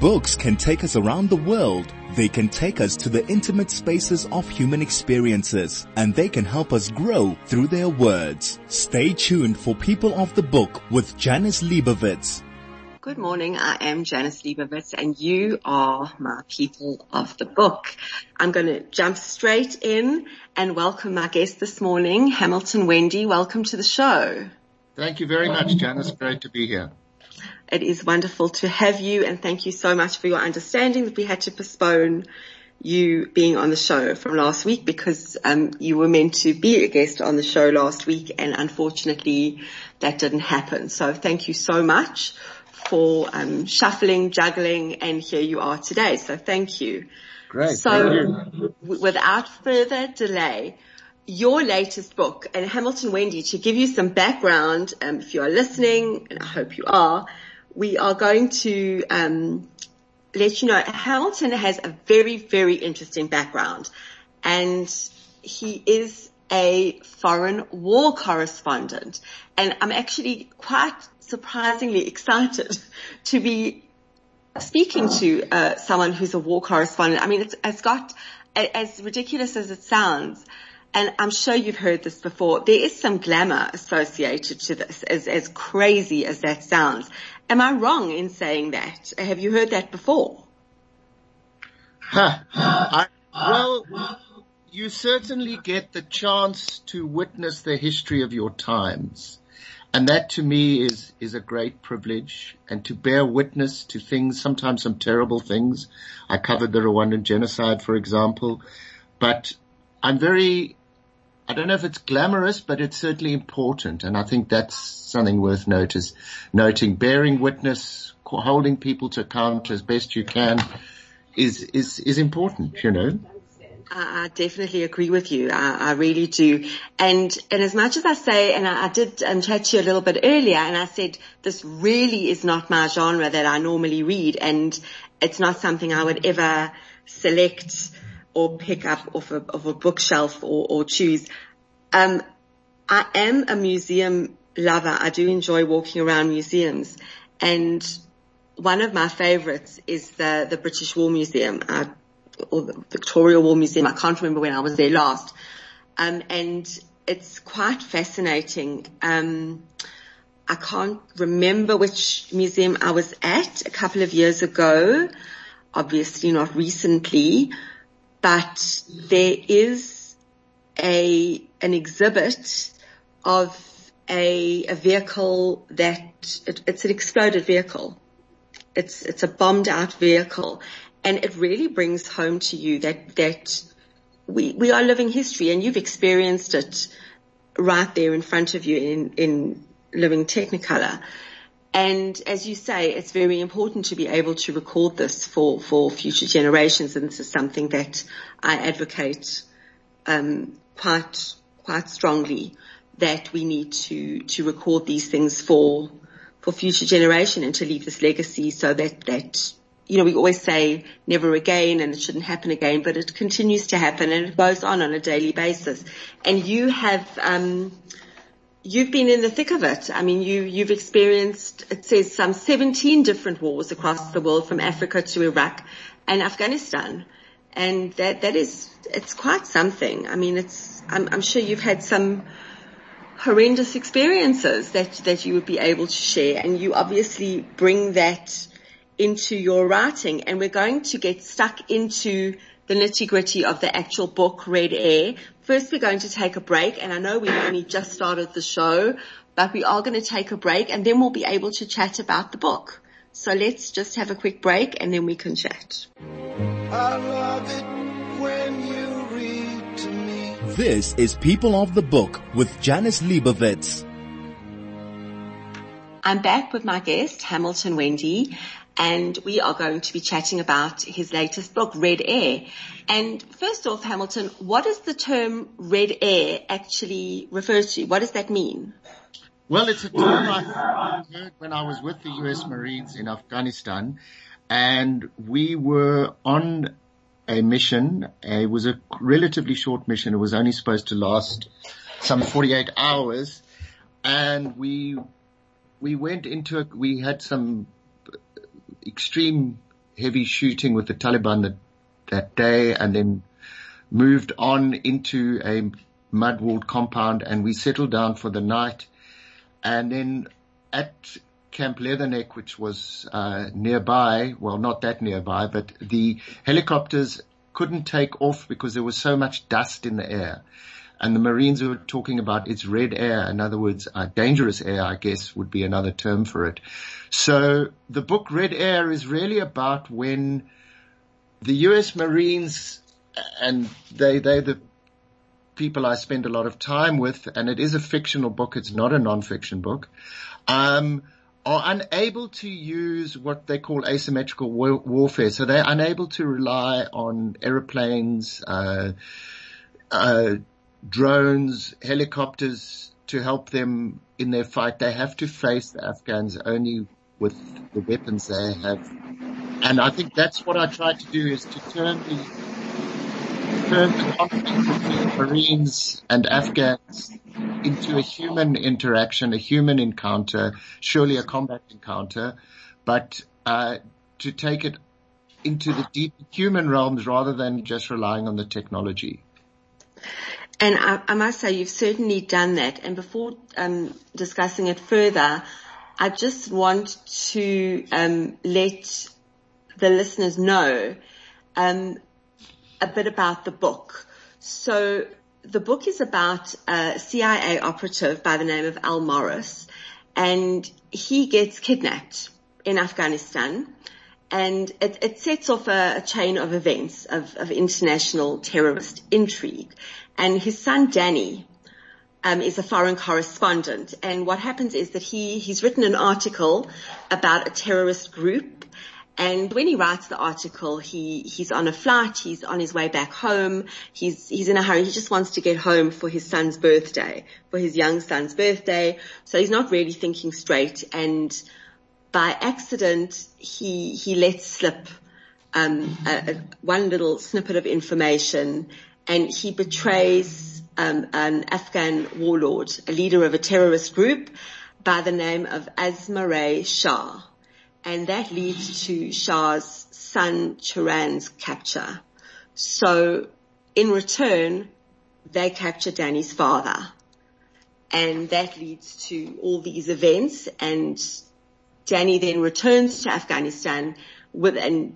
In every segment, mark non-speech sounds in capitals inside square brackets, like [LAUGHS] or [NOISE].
Books can take us around the world. They can take us to the intimate spaces of human experiences and they can help us grow through their words. Stay tuned for People of the Book with Janice Liebowitz. Good morning. I am Janice Liebowitz and you are my people of the book. I'm going to jump straight in and welcome my guest this morning, Hamilton Wende. Welcome to the show. Thank you very much, Janice. Great to be here. It is wonderful to have you and thank you so much for your understanding that we had to postpone you being on the show from last week because um, you were meant to be a guest on the show last week and unfortunately that didn't happen. So thank you so much for um, shuffling, juggling, and here you are today. So thank you. Great. So w- without further delay, your latest book, and Hamilton Wende, to give you some background, um, if you are listening, and I hope you are, we are going to um, let you know Hamilton has a very, very interesting background, and he is a foreign war correspondent. And I'm actually quite surprisingly excited [LAUGHS] to be speaking to uh, someone who's a war correspondent. I mean, it's, it's got, as ridiculous as it sounds, and I'm sure you've heard this before, there is some glamour associated to this, as, as crazy as that sounds. Am I wrong in saying that? Have you heard that before? Huh. [LAUGHS] I, well, you certainly get the chance to witness the history of your times. And that to me is, is a great privilege and to bear witness to things, sometimes some terrible things. I covered the Rwandan genocide, for example, but I'm very, I don't know if it's glamorous, but it's certainly important. And I think that's something worth notice, noting, bearing witness, holding people to account as best you can is, is, is important, you know. I definitely agree with you. I, I, really do. And, and as much as I say, and I, I did um, chat to you a little bit earlier and I said, this really is not my genre that I normally read and it's not something I would ever select or pick up off a, of a bookshelf or, or choose. Um, I am a museum lover. I do enjoy walking around museums and one of my favorites is the, the British War Museum. I or the Victoria War Museum. I can't remember when I was there last. Um, and it's quite fascinating. Um, I can't remember which museum I was at a couple of years ago, obviously not recently, but there is a, an exhibit of a, a vehicle that, it, it's an exploded vehicle. It's, it's a bombed out vehicle and it really brings home to you that, that we, we are living history and you've experienced it right there in front of you in, in living technicolor. And as you say, it's very important to be able to record this for, for future generations. And this is something that I advocate, um, quite, quite strongly that we need to, to record these things for, for future generation and to leave this legacy so that, that you know, we always say never again and it shouldn't happen again, but it continues to happen and it goes on on a daily basis. And you have, um, you've been in the thick of it. I mean, you, you've experienced, it says some 17 different wars across the world from Africa to Iraq and Afghanistan. And that, that is, it's quite something. I mean, it's, I'm, I'm sure you've had some horrendous experiences that, that you would be able to share and you obviously bring that into your writing and we're going to get stuck into the nitty gritty of the actual book, Red Air. First we're going to take a break and I know we've only just started the show, but we are going to take a break and then we'll be able to chat about the book. So let's just have a quick break and then we can chat. This is People of the Book with Janice Liebowitz. I'm back with my guest, Hamilton Wende, and we are going to be chatting about his latest book, Red Air. And first off, Hamilton, what does the term red air actually refer to? What does that mean? Well, it's a term I heard when I was with the US Marines in Afghanistan and we were on a mission. It was a relatively short mission. It was only supposed to last some 48 hours and we we went into a, we had some extreme heavy shooting with the Taliban that, that day and then moved on into a mud walled compound and we settled down for the night. And then at Camp Leatherneck, which was uh, nearby, well, not that nearby, but the helicopters couldn't take off because there was so much dust in the air. And the Marines were talking about it's red air. In other words, uh, dangerous air, I guess would be another term for it. So the book Red Air is really about when the US Marines and they, they the people I spend a lot of time with, and it is a fictional book. It's not a non-fiction book. Um, are unable to use what they call asymmetrical war- warfare. So they're unable to rely on aeroplanes, uh, uh, drones, helicopters to help them in their fight. They have to face the Afghans only with the weapons they have. And I think that's what I try to do is to turn the turn the conflict between Marines and Afghans into a human interaction, a human encounter, surely a combat encounter, but uh, to take it into the deep human realms rather than just relying on the technology. And I, I must say, you've certainly done that. And before um, discussing it further, I just want to um, let the listeners know um, a bit about the book. So the book is about a CIA operative by the name of Al Morris, and he gets kidnapped in Afghanistan. And it, it sets off a, a, chain of events of, of, international terrorist intrigue. And his son Danny um, is a foreign correspondent. And what happens is that he he's written an article about a terrorist group and when he writes the article, he, he's on a flight, he's on his way back home, he's, he's in a hurry, he just wants to get home for his son's birthday, for his young son's birthday. So he's not really thinking straight and by accident, he, he lets slip, um, a, a, one little snippet of information and he betrays, um, an Afghan warlord, a leader of a terrorist group by the name of Azmare Shah and that leads to Shah's son Chiran's capture. So in return, they capture Danny's father. And that leads to all these events and Danny then returns to Afghanistan with, and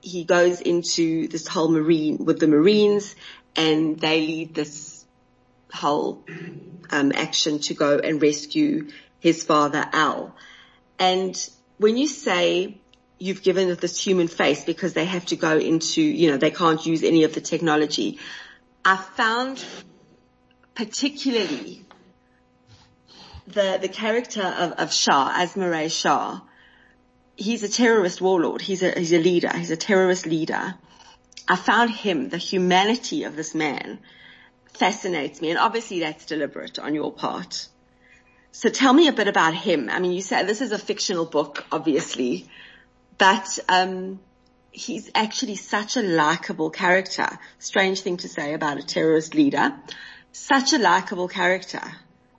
he goes into this whole marine, with the Marines and they lead this whole, um, action to go and rescue his father Al. And when you say you've given it this human face because they have to go into, you know, they can't use any of the technology, I found particularly the, the character of, of Shah, Azmare Shah, he's a terrorist warlord. He's a, he's a leader. He's a terrorist leader. I found him, the humanity of this man fascinates me. And obviously that's deliberate on your part. So tell me a bit about him. I mean, you said this is a fictional book, obviously, but um, he's actually such a likable character. Strange thing to say about a terrorist leader. Such a likable character.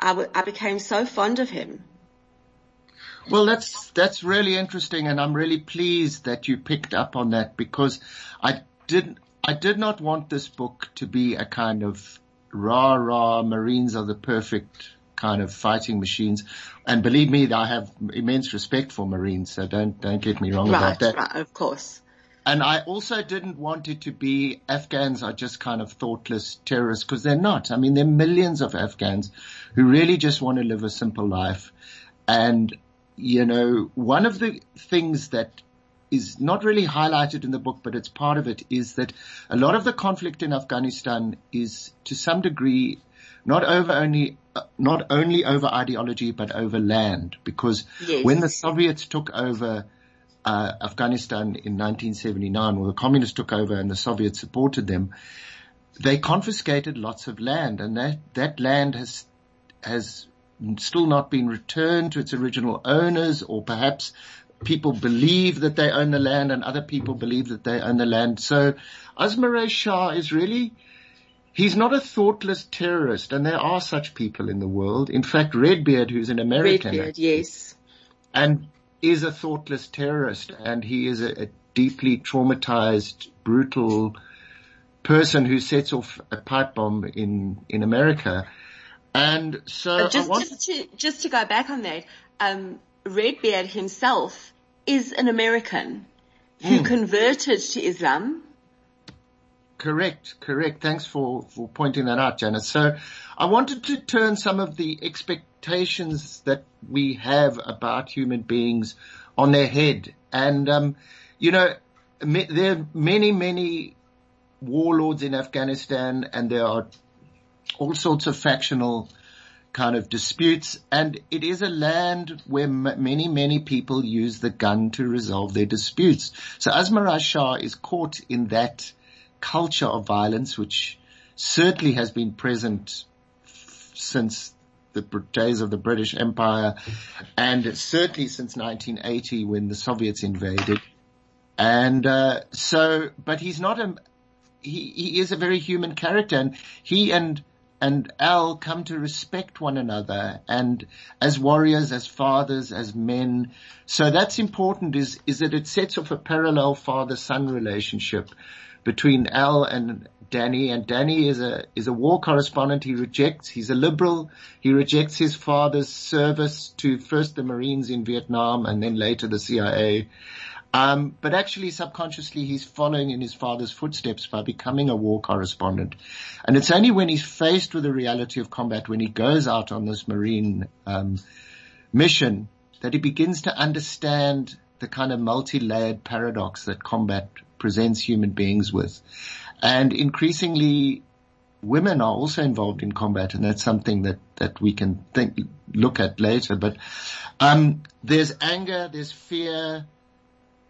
I, w- I became so fond of him. Well, that's that's really interesting, and I'm really pleased that you picked up on that because I didn't, I did not want this book to be a kind of rah rah Marines are the perfect kind of fighting machines. And believe me, I have immense respect for Marines, so don't, don't get me wrong right, about that. Right, of course. And I also didn't want it to be Afghans are just kind of thoughtless terrorists because they're not. I mean, there are millions of Afghans who really just want to live a simple life. And, you know, one of the things that is not really highlighted in the book, but it's part of it is that a lot of the conflict in Afghanistan is to some degree not over only not only over ideology but over land because yes. when the Soviets took over uh, Afghanistan in 1979 or the communists took over and the Soviets supported them they confiscated lots of land and that that land has has still not been returned to its original owners or perhaps people believe that they own the land and other people believe that they own the land so Azmare Shah is really He's not a thoughtless terrorist, and there are such people in the world. In fact, Redbeard, who's an American, Redbeard, yes, and is a thoughtless terrorist and he is a, a deeply traumatized, brutal person who sets off a pipe bomb in, in America. And so just, want- just, to, just to go back on that, um, Redbeard himself is an American who Hmm. converted to Islam. Correct, correct. Thanks for, for pointing that out, Janice. So I wanted to turn some of the expectations that we have about human beings on their head. And, um, you know, there are many, many warlords in Afghanistan and there are all sorts of factional kind of disputes and it is a land where m- many, many people use the gun to resolve their disputes. So Asmarai Shah is caught in that culture of violence, which certainly has been present since the days of the British Empire and certainly since 1980 when the Soviets invaded. And, uh, so, but he's not a, he, he is a very human character and he and, and Al come to respect one another and as warriors, as fathers, as men. So that's important is, is that it sets off a parallel father-son relationship between Al and Danny and Danny is a, is a war correspondent. He rejects, he's a liberal. He rejects his father's service to first the Marines in Vietnam and then later the CIA. Um, but actually subconsciously he's following in his father's footsteps by becoming a war correspondent. And it's only when he's faced with the reality of combat, when he goes out on this Marine, um, mission that he begins to understand the kind of multi-layered paradox that combat presents human beings with. And increasingly women are also involved in combat and that's something that, that we can think, look at later. But, um, there's anger, there's fear,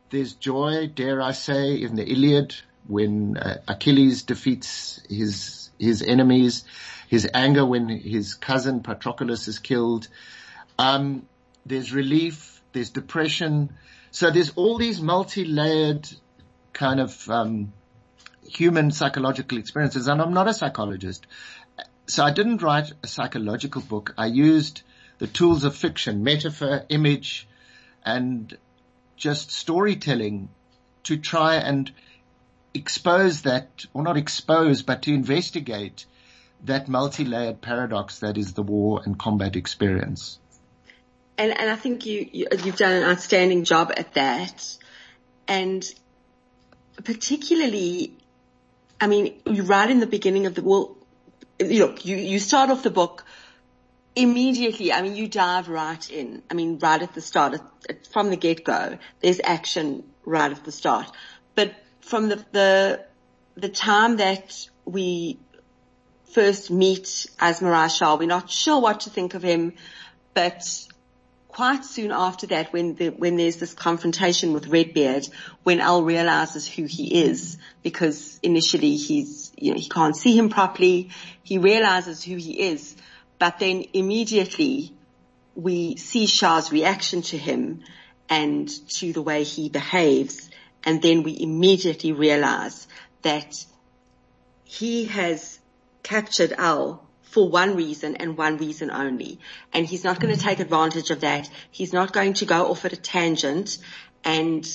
there's joy, dare I say, in the Iliad when uh, Achilles defeats his his enemies, his anger when his cousin Patroclus is killed. Um, there's relief, there's depression. So there's all these multi-layered kind of um, human psychological experiences. And I'm not a psychologist, so I didn't write a psychological book. I used the tools of fiction, metaphor, image, and just storytelling to try and expose that, or not expose, but to investigate that multi-layered paradox that is the war and combat experience. And, and I think you, you, you've done an outstanding job at that. And particularly, I mean, you right in the beginning of the, well, look, you, you start off the book immediately. I mean, you dive right in. I mean, right at the start, from the get-go, there's action right at the start. But from the, the, the time that we first meet Asmarai Shah, we're not sure what to think of him, but quite soon after that, when the, when there's this confrontation with Redbeard, when Al realizes who he is, because initially he's, you know, he can't see him properly, he realizes who he is, but then immediately we see Shah's reaction to him and to the way he behaves, and then we immediately realize that he has captured Al for one reason and one reason only. And he's not going to take advantage of that. He's not going to go off at a tangent and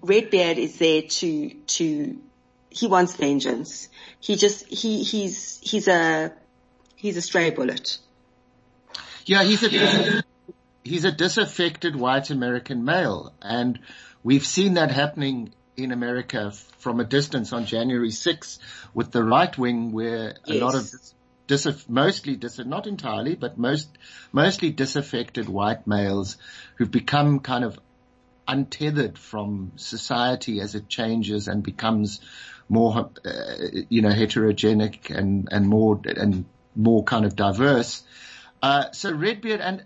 Redbeard is there to, to, he wants vengeance. He just, he, he's, he's a, he's a stray bullet. Yeah, he's a, he's a disaffected white American male and we've seen that happening in America from a distance on January 6th with the right wing where yes. a lot of dis, mostly dis, not entirely, but most, mostly disaffected white males who've become kind of untethered from society as it changes and becomes more, uh, you know, heterogenic and, and more, and more kind of diverse. Uh, so Redbeard and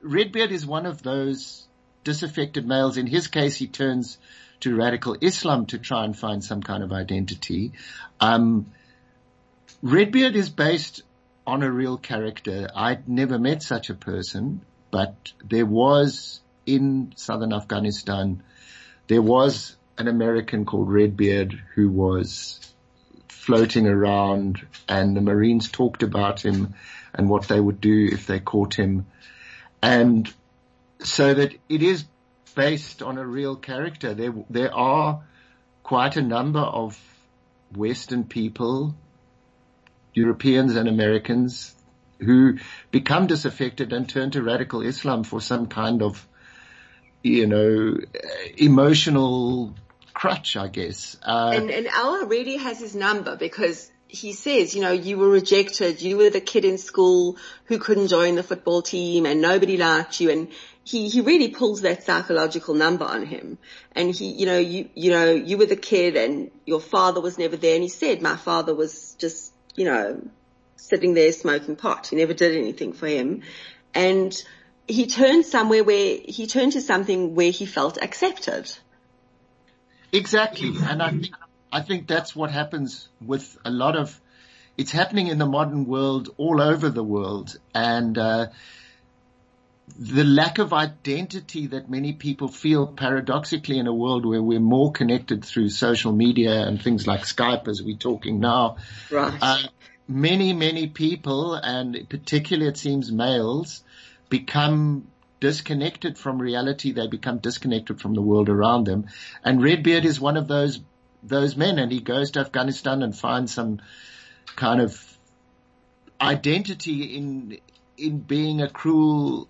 Redbeard is one of those disaffected males. In his case, he turns to radical Islam to try and find some kind of identity. Um, Redbeard is based on a real character. I'd never met such a person, but there was in southern Afghanistan, there was an American called Redbeard who was floating around and the Marines talked about him and what they would do if they caught him. And so that it is based on a real character. There, there are quite a number of Western people, Europeans and Americans, who become disaffected and turn to radical Islam for some kind of, you know, emotional crutch, I guess. Uh, and, and Al really has his number because he says, you know, you were rejected. You were the kid in school who couldn't join the football team and nobody liked you. And he, he really pulls that psychological number on him. And he, you know, you, you know, you were the kid and your father was never there. And he said, my father was just, you know, sitting there smoking pot. He never did anything for him. And he turned somewhere where he turned to something where he felt accepted. Exactly. And I think I think that's what happens with a lot of, it's happening in the modern world all over the world. And, uh, the lack of identity that many people feel paradoxically in a world where we're more connected through social media and things like Skype as we're talking now. Right. Uh, many, many people and particularly it seems males become disconnected from reality. They become disconnected from the world around them. And Redbeard is one of those those men and he goes to Afghanistan and finds some kind of identity in, in being a cruel,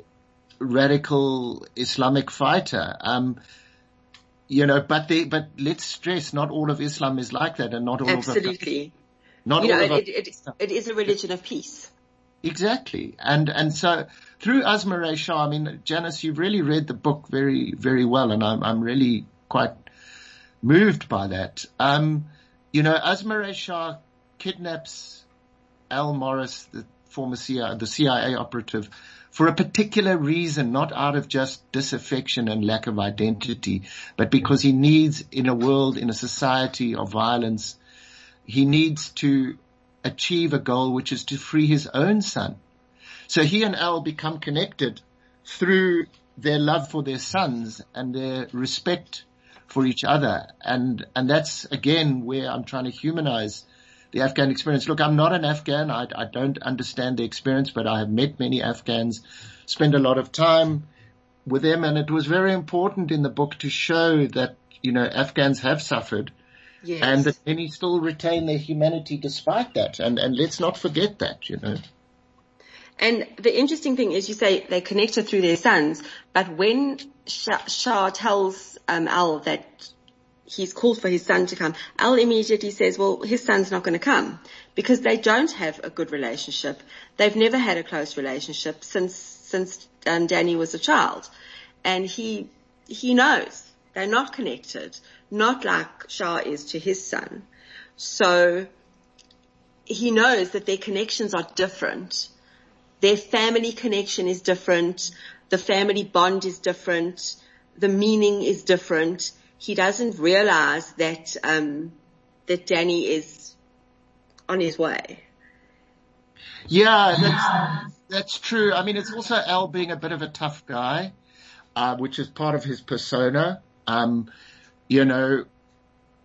radical Islamic fighter. Um, you know, but they, but let's stress, not all of Islam is like that and not all of Absolutely. of not you all know, of it, it, it is a religion of peace. Exactly. And, and so through Asma Shah, I mean, Janice, you've really read the book very, very well and I'm, I'm really quite moved by that. Um, you know, Asma Shah kidnaps Al Morris, the former CIA, the CIA operative, for a particular reason, not out of just disaffection and lack of identity, but because he needs, in a world, in a society of violence, he needs to achieve a goal, which is to free his own son. So he and Al become connected through their love for their sons and their respect for each other. And, and that's again where I'm trying to humanize the Afghan experience. Look, I'm not an Afghan. I, I don't understand the experience, but I have met many Afghans, spend a lot of time with them. And it was very important in the book to show that, you know, Afghans have suffered yes. and that many still retain their humanity despite that. And, and let's not forget that, you know. And the interesting thing is you say they connected through their sons, but when Shah tells um, Al that he's called for his son to come, Al immediately says, well, his son's not going to come because they don't have a good relationship. They've never had a close relationship since, since um, Danny was a child. And he, he knows they're not connected, not like Shah is to his son. So he knows that their connections are different. Their family connection is different. The family bond is different the meaning is different. He doesn't realize that, um, that Danny is on his way. Yeah, that's, that's true. I mean, it's also Al being a bit of a tough guy, uh, which is part of his persona. Um, you know,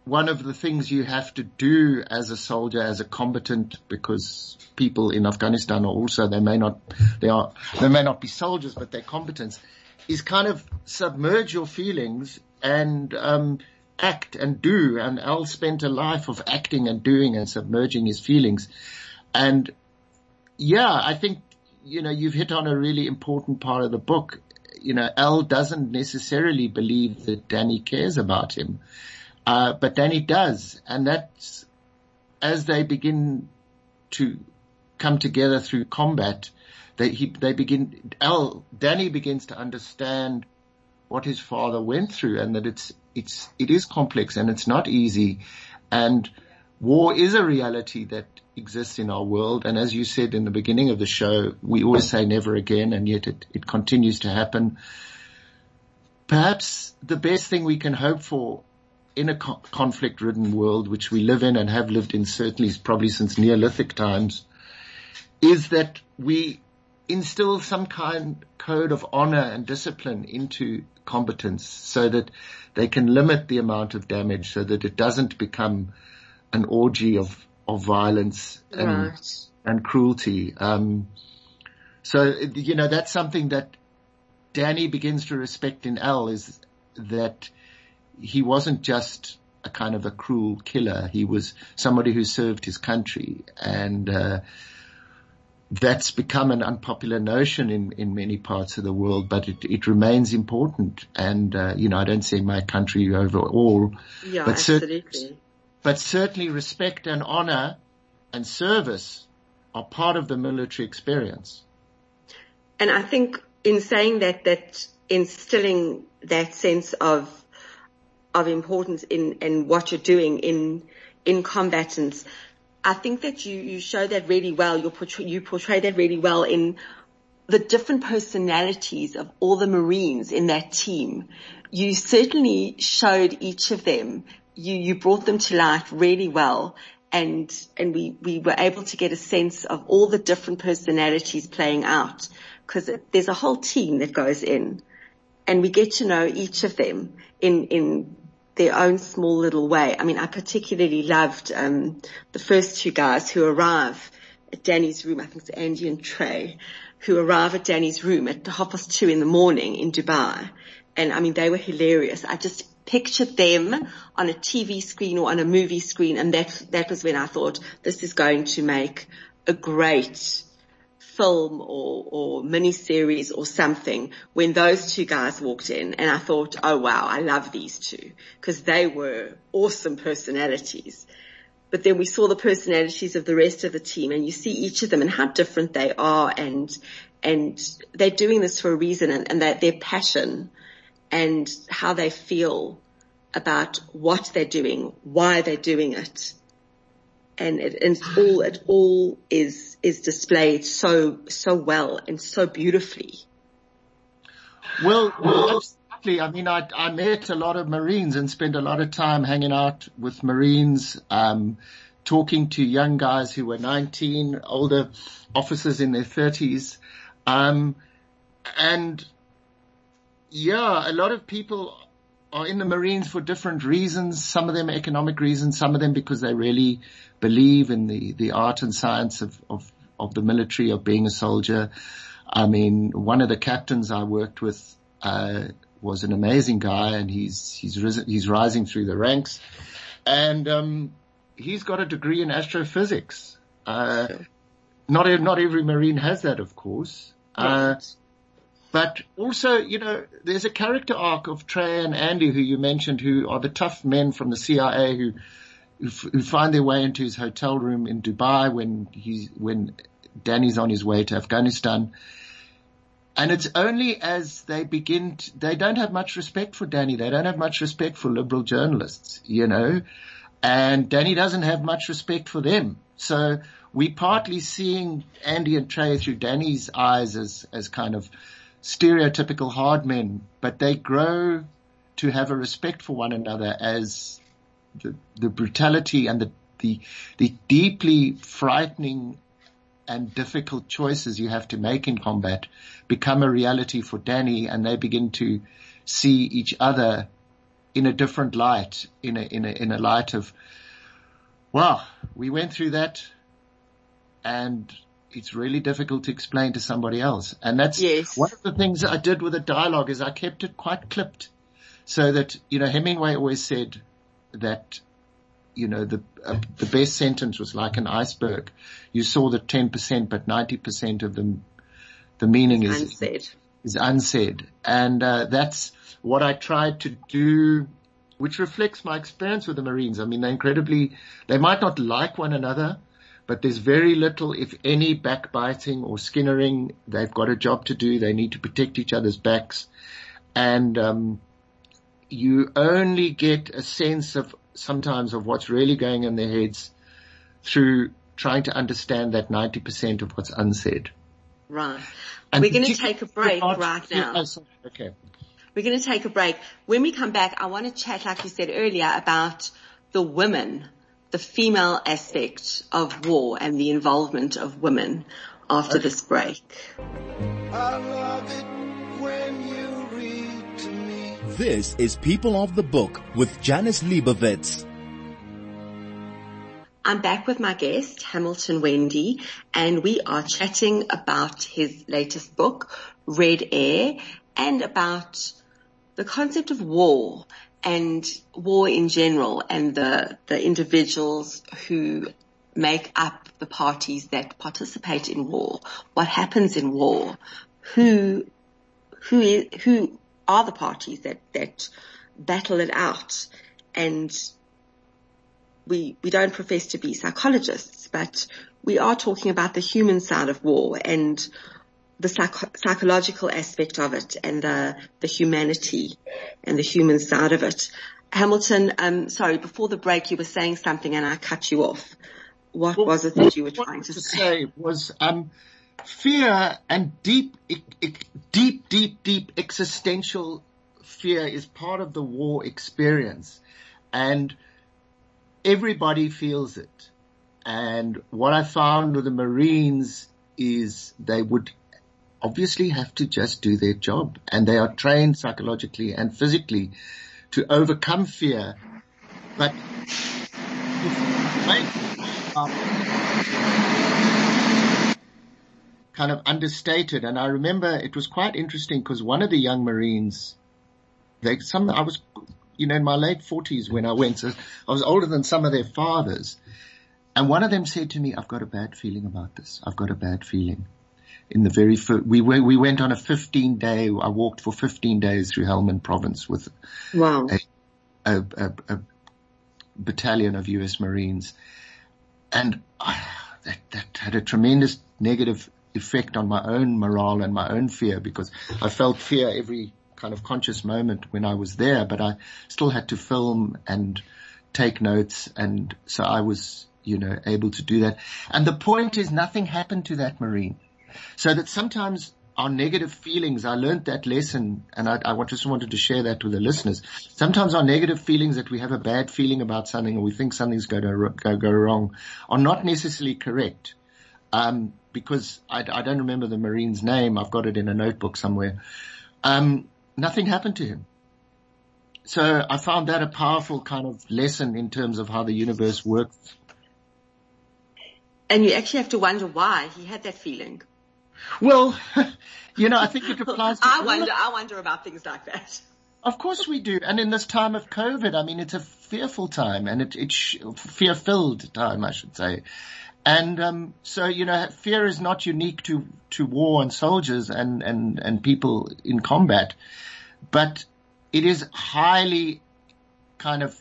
one of the things you have to do as a soldier, as a combatant, because people in Afghanistan are also, they may not, they are, they may not be soldiers, but they're combatants, is kind of submerge your feelings and um, act and do. And Al spent a life of acting and doing and submerging his feelings. And yeah, I think you know you've hit on a really important part of the book. You know, Al doesn't necessarily believe that Danny cares about him, uh, but Danny does, and that's as they begin to come together through combat they, he, they begin, Al, Danny begins to understand what his father went through and that it's, it's, it is complex and it's not easy. And war is a reality that exists in our world. And as you said in the beginning of the show, we always say never again and yet it, it continues to happen. Perhaps the best thing we can hope for in a co- conflict ridden world, which we live in and have lived in certainly probably since Neolithic times, is that we instill some kind code of honor and discipline into combatants so that they can limit the amount of damage so that it doesn't become an orgy of, of violence and, right. and cruelty. Um, so, you know, that's something that Danny begins to respect in Al is that he wasn't just a kind of a cruel killer. He was somebody who served his country and, uh, that's become an unpopular notion in, in many parts of the world, but it, it remains important. And, uh, you know, I don't say my country overall, Yeah, but, absolutely. but certainly respect and honor and service are part of the military experience. And I think in saying that, that instilling that sense of, of importance in, in what you're doing in, in combatants, I think that you, you show that really well. You portray, you portray that really well in the different personalities of all the Marines in that team. You certainly showed each of them. You, you brought them to life really well. And, and we, we were able to get a sense of all the different personalities playing out because there's a whole team that goes in and we get to know each of them in, in their own small little way. I mean, I particularly loved, um, the first two guys who arrive at Danny's room. I think it's Andy and Trey who arrive at Danny's room at half past two in the morning in Dubai. And I mean, they were hilarious. I just pictured them on a TV screen or on a movie screen. And that, that was when I thought this is going to make a great film or, or miniseries or something when those two guys walked in and I thought, oh wow, I love these two because they were awesome personalities. But then we saw the personalities of the rest of the team and you see each of them and how different they are and, and they're doing this for a reason and, and that their passion and how they feel about what they're doing, why they're doing it. And it, and it's all, it all is, is displayed so, so well and so beautifully. Well, well, absolutely. I mean, I, I met a lot of Marines and spent a lot of time hanging out with Marines, um, talking to young guys who were 19, older officers in their 30s. Um, and yeah, a lot of people are in the Marines for different reasons. Some of them economic reasons, some of them because they really believe in the, the art and science of, of, of the military, of being a soldier. I mean, one of the captains I worked with, uh, was an amazing guy and he's, he's risen, he's rising through the ranks and, um, he's got a degree in astrophysics. Uh, not, not every Marine has that, of course. Uh, but also, you know, there's a character arc of Trey and Andy who you mentioned who are the tough men from the CIA who, who, f- who find their way into his hotel room in Dubai when he's, when Danny's on his way to Afghanistan. And it's only as they begin, to, they don't have much respect for Danny. They don't have much respect for liberal journalists, you know, and Danny doesn't have much respect for them. So we partly seeing Andy and Trey through Danny's eyes as, as kind of stereotypical hard men, but they grow to have a respect for one another as the, the brutality and the, the, the deeply frightening and difficult choices you have to make in combat become a reality for Danny and they begin to see each other in a different light, in a, in a, in a light of, wow, we went through that and it's really difficult to explain to somebody else. And that's Yes. one of the things I did with the dialogue is I kept it quite clipped so that, you know, Hemingway always said that, you know, the, uh, the best sentence was like an iceberg. You saw the 10%, but 90% of the, the meaning is, Unsaid. is unsaid. And, uh, that's what I tried to do, which reflects my experience with the Marines. I mean, they're incredibly, they might not like one another, but there's very little, if any, backbiting or skinnering. They've got a job to do. They need to protect each other's backs. And, um, you only get a sense of sometimes of what's really going in their heads through trying to understand that 90% of what's unsaid. Right. And We're going to take a break right now. oh. Okay. We're going to take a break. When we come back, I want to chat, like you said earlier, about the women, the female aspect of war and the involvement of women after this break. I love it when you read to me. This is People of the Book with Janice Liebowitz. I'm back with my guest, Hamilton Wende, and we are chatting about his latest book, Red Air. and about the concept of war and war in general and the, the individuals who make up the parties that participate in war, what happens in war, who, who, who are the parties that, that battle it out. And we, we don't profess to be psychologists, but we are talking about the human side of war. And the psych- psychological aspect of it and the, the humanity and the human side of it. Hamilton, um, sorry, before the break you were saying something and I cut you off. What well, was it that you were trying to, to say? say? Was um, fear and deep, deep, deep, deep existential fear is part of the war experience, and everybody feels it. And what I found with the Marines is they would obviously have to just do their job and they are trained psychologically and physically to overcome fear. But kind of understated. And I remember it was quite interesting because one of the young Marines, they, some, I was, you know, in my late forties when I went, so I was older than some of their fathers. And one of them said to me, I've got a bad feeling about this. I've got a bad feeling in the very first, we were, we went on a 15 day, I walked for 15 days through Helmand province with wow. a, a, a, a battalion of US Marines. And uh, that, that had a tremendous negative effect on my own morale and my own fear because I felt fear every kind of conscious moment when I was there, but I still had to film and take notes. And so I was, you know, able to do that. And the point is nothing happened to that Marine. So that sometimes our negative feelings, I learned that lesson and I, I, just wanted to share that with the listeners. Sometimes our negative feelings that we have a bad feeling about something or we think something's going to go, go wrong are not necessarily correct. Um, because I, I, don't remember the Marine's name. I've got it in a notebook somewhere. Um, nothing happened to him. So I found that a powerful kind of lesson in terms of how the universe works. And you actually have to wonder why he had that feeling. Well, [LAUGHS] you know, I think it applies to. I wonder. I wonder about things like that. Of course we do, and in this time of COVID, I mean, it's a fearful time, and it, it's fear-filled time, I should say. And um, so, you know, fear is not unique to to war and soldiers and and and people in combat, but it is highly kind of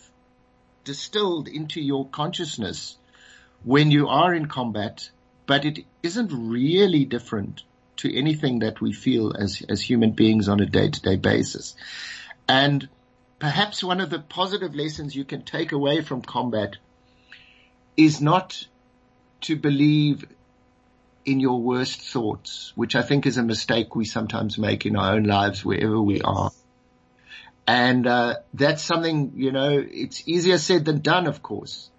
distilled into your consciousness when you are in combat but it isn't really different to anything that we feel as, as human beings on a day to day basis. And perhaps one of the positive lessons you can take away from combat is not to believe in your worst thoughts, which I think is a mistake we sometimes make in our own lives wherever we are. And uh, that's something, you know, it's easier said than done, of course.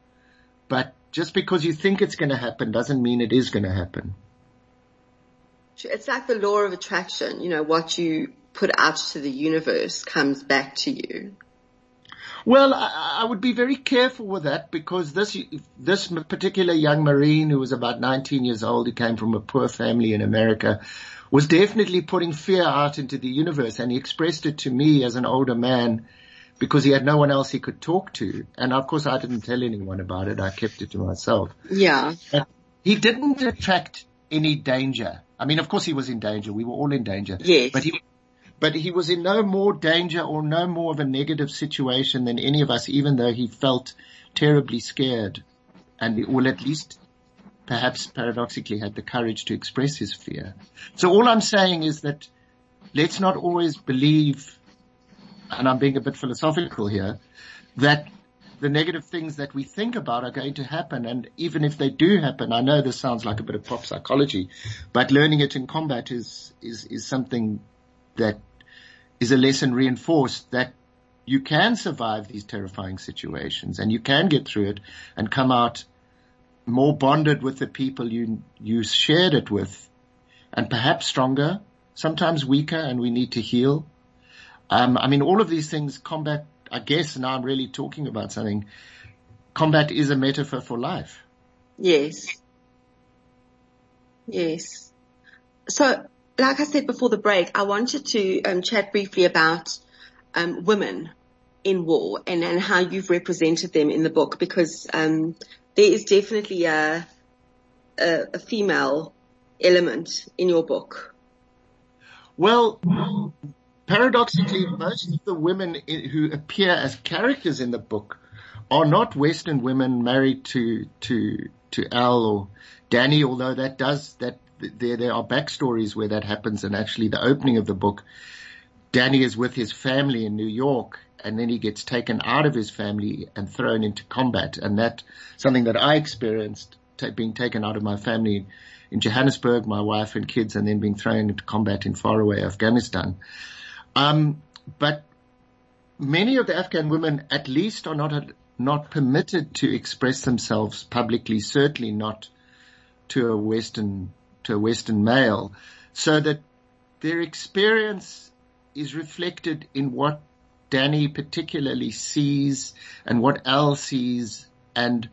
But just because you think it's going to happen doesn't mean it is going to happen. It's like the law of attraction. You know, what you put out to the universe comes back to you. Well, I, I, would be very careful with that because this this particular young Marine who was about 19 years old, who came from a poor family in America, was definitely putting fear out into the universe, and he expressed it to me as an older man because he had no one else he could talk to. And of course I didn't tell anyone about it. I kept it to myself. Yeah. But he didn't attract any danger. I mean, of course he was in danger. We were all in danger. Yes. But he, but he was in no more danger or no more of a negative situation than any of us, even though he felt terribly scared and well, at least perhaps paradoxically had the courage to express his fear. So all I'm saying is that let's not always believe and I'm being a bit philosophical here, that the negative things that we think about are going to happen. And even if they do happen, I know this sounds like a bit of pop psychology, but learning it in combat is, is, is something that is a lesson reinforced that you can survive these terrifying situations and you can get through it and come out more bonded with the people you, you shared it with and perhaps stronger, sometimes weaker and we need to heal. Um, I mean, all of these things, combat, I guess now I'm really talking about something. Combat is a metaphor for life. Yes. Yes. So like I said before the break, I wanted to um, chat briefly about um, women in war and, and how you've represented them in the book because um, there is definitely a, a, a female element in your book. Well, paradoxically, most of the women who appear as characters in the book are not Western women married to to to Al or Danny, although that does that there there are backstories where that happens, and actually the opening of the book, Danny is with his family in New York, and then he gets taken out of his family and thrown into combat, and that something that I experienced t- being taken out of my family in Johannesburg, my wife and kids, and then being thrown into combat in faraway Afghanistan. Um, but many of the Afghan women, at least, are not not permitted to express themselves publicly. Certainly not to a Western to a Western male, so that their experience is reflected in what Danny particularly sees and what Al sees and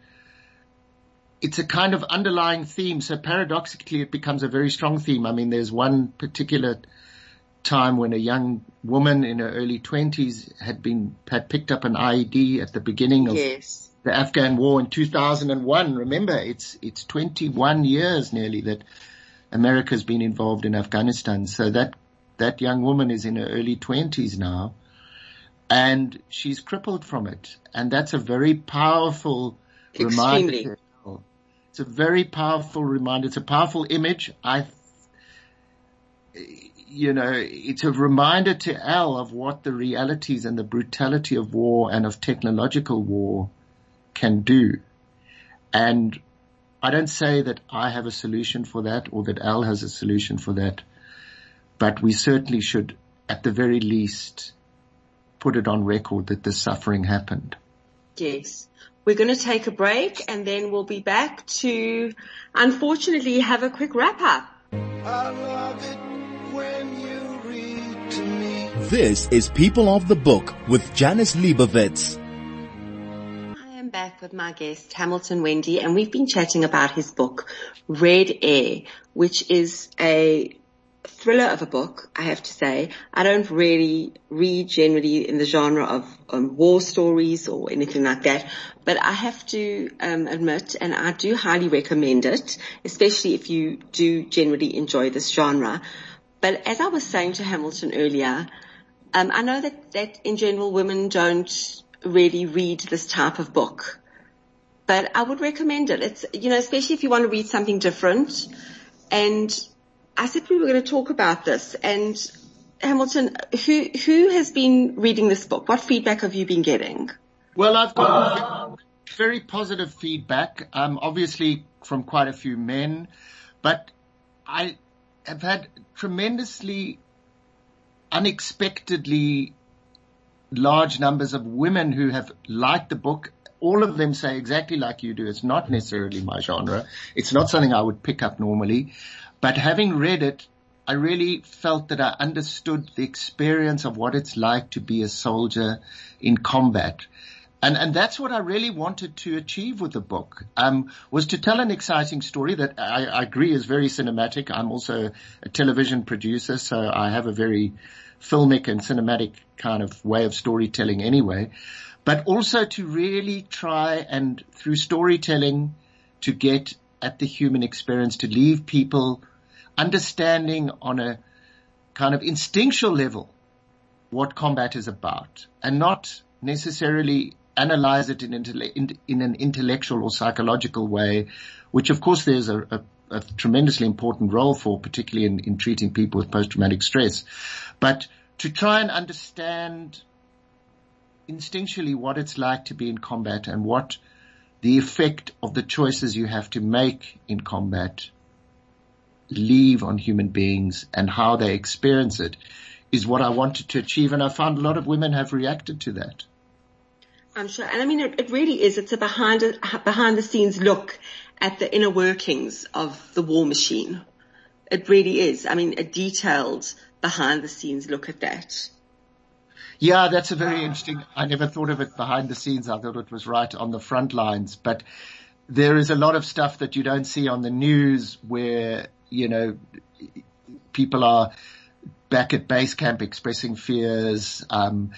it's a kind of underlying theme. So paradoxically, it becomes a very strong theme. I mean, there's one particular time when a young woman in her early twenties had been, had picked up an IED at the beginning of yes. the Afghan war in 2001. Remember, it's, it's 21 years nearly that America's been involved in Afghanistan. So that, that young woman is in her early twenties now and she's crippled from it. And that's a very powerful Extremely. reminder. It's a very powerful reminder. It's a powerful image. I, you know, it's a reminder to Al of what the realities and the brutality of war and of technological war can do. And I don't say that I have a solution for that or that Al has a solution for that, but we certainly should, at the very least, put it on record that the suffering happened. Yes. We're going to take a break and then we'll be back to, unfortunately, have a quick wrap up. I love it when you read to me. This is People of the Book with Janice Liebowitz. I am back with my guest, Hamilton Wende, and we've been chatting about his book, Red Air, which is a thriller of a book, I have to say. I don't really read generally in the genre of um, war stories or anything like that, but I have to um, admit, and I do highly recommend it, especially if you do generally enjoy this genre. But as I was saying to Hamilton earlier, um, I know that, that in general women don't really read this type of book, but I would recommend it. It's, you know, especially if you want to read something different and I said we were going to talk about this and Hamilton, who, who has been reading this book? What feedback have you been getting? Well, I've got very positive feedback, um, obviously from quite a few men, but I have had tremendously unexpectedly large numbers of women who have liked the book. All of them say exactly like you do. It's not necessarily my genre. It's not something I would pick up normally, but having read it, I really felt that I understood the experience of what it's like to be a soldier in combat. And, and that's what I really wanted to achieve with the book, um, was to tell an exciting story that I, I agree is very cinematic. I'm also a television producer, so I have a very filmic and cinematic kind of way of storytelling anyway, but also to really try and through storytelling to get at the human experience, to leave people understanding on a kind of instinctual level what combat is about and not necessarily analyze it in, in, in an intellectual or psychological way, which of course there's a, a, a tremendously important role for, particularly in, in treating people with post-traumatic stress. But to try and understand instinctually what it's like to be in combat and what the effect of the choices you have to make in combat leave on human beings and how they experience it is what I wanted to achieve. And I found a lot of women have reacted to that. I'm sure. And I mean, it, it really is. It's a behind, behind the scenes look at the inner workings of the war machine. It really is. I mean, a detailed behind the scenes look at that. Yeah, that's a very interesting. I never thought of it behind the scenes. I thought it was right on the front lines, but there is a lot of stuff that you don't see on the news where, you know, people are back at base camp expressing fears. Um,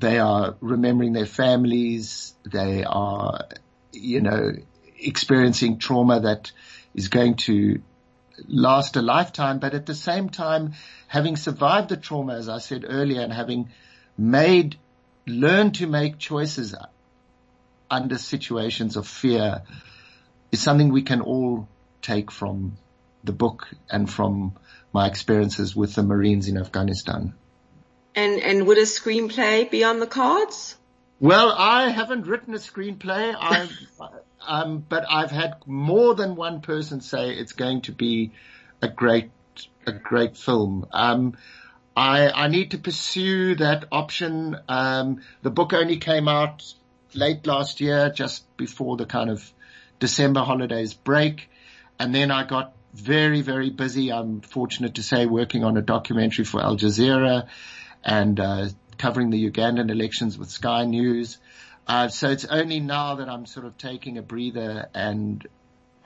they are remembering their families. They are, you know, experiencing trauma that is going to last a lifetime, but at the same time, having survived the trauma, as I said earlier, and having made, learned to make choices under situations of fear is something we can all take from the book and from my experiences with the Marines in Afghanistan. And, and would a screenplay be on the cards? Well, I haven't written a screenplay. I've, [LAUGHS] um, but I've had more than one person say it's going to be a great, a great film. Um, I, I need to pursue that option. Um, the book only came out late last year, just before the kind of December holidays break. And then I got very, very busy. I'm fortunate to say working on a documentary for Al Jazeera and, uh, covering the Ugandan elections with Sky News. Uh, so it's only now that I'm sort of taking a breather and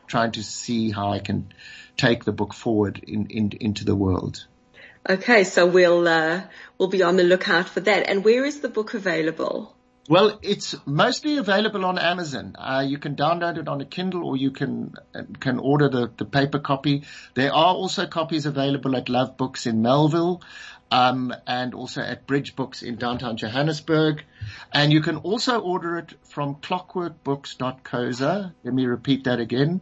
trying to see how I can take the book forward in, in into the world. Okay, so we'll uh, we'll be on the lookout for that. And where is the book available? Well, it's mostly available on Amazon. Uh, you can download it on a Kindle or you can can order the, the paper copy. There are also copies available at Love Books in Melville um, and also at Bridge Books in downtown Johannesburg. And you can also order it from clockworkbooks.coza. Let me repeat that again.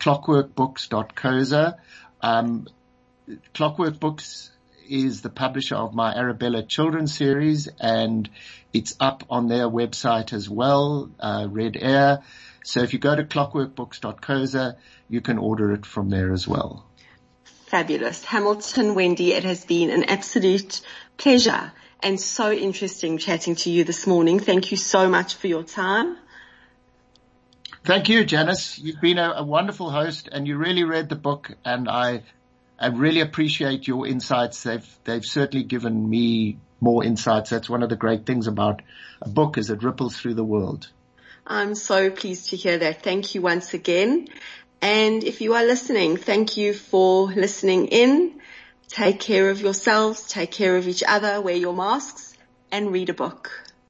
clockworkbooks.coza. Um, Clockwork Books is the publisher of my Arabella children's series and it's up on their website as well, uh, Red Air. So if you go to clockworkbooks.coza, you can order it from there as well. Fabulous. Hamilton, Wende, it has been an absolute pleasure and so interesting chatting to you this morning. Thank you so much for your time. Thank you, Janice. You've been a, a wonderful host and you really read the book and I, I really appreciate your insights. They've, they've certainly given me more insights. That's one of the great things about a book is it ripples through the world. I'm so pleased to hear that. Thank you once again. And if you are listening, thank you for listening in. Take care of yourselves, take care of each other, wear your masks and read a book.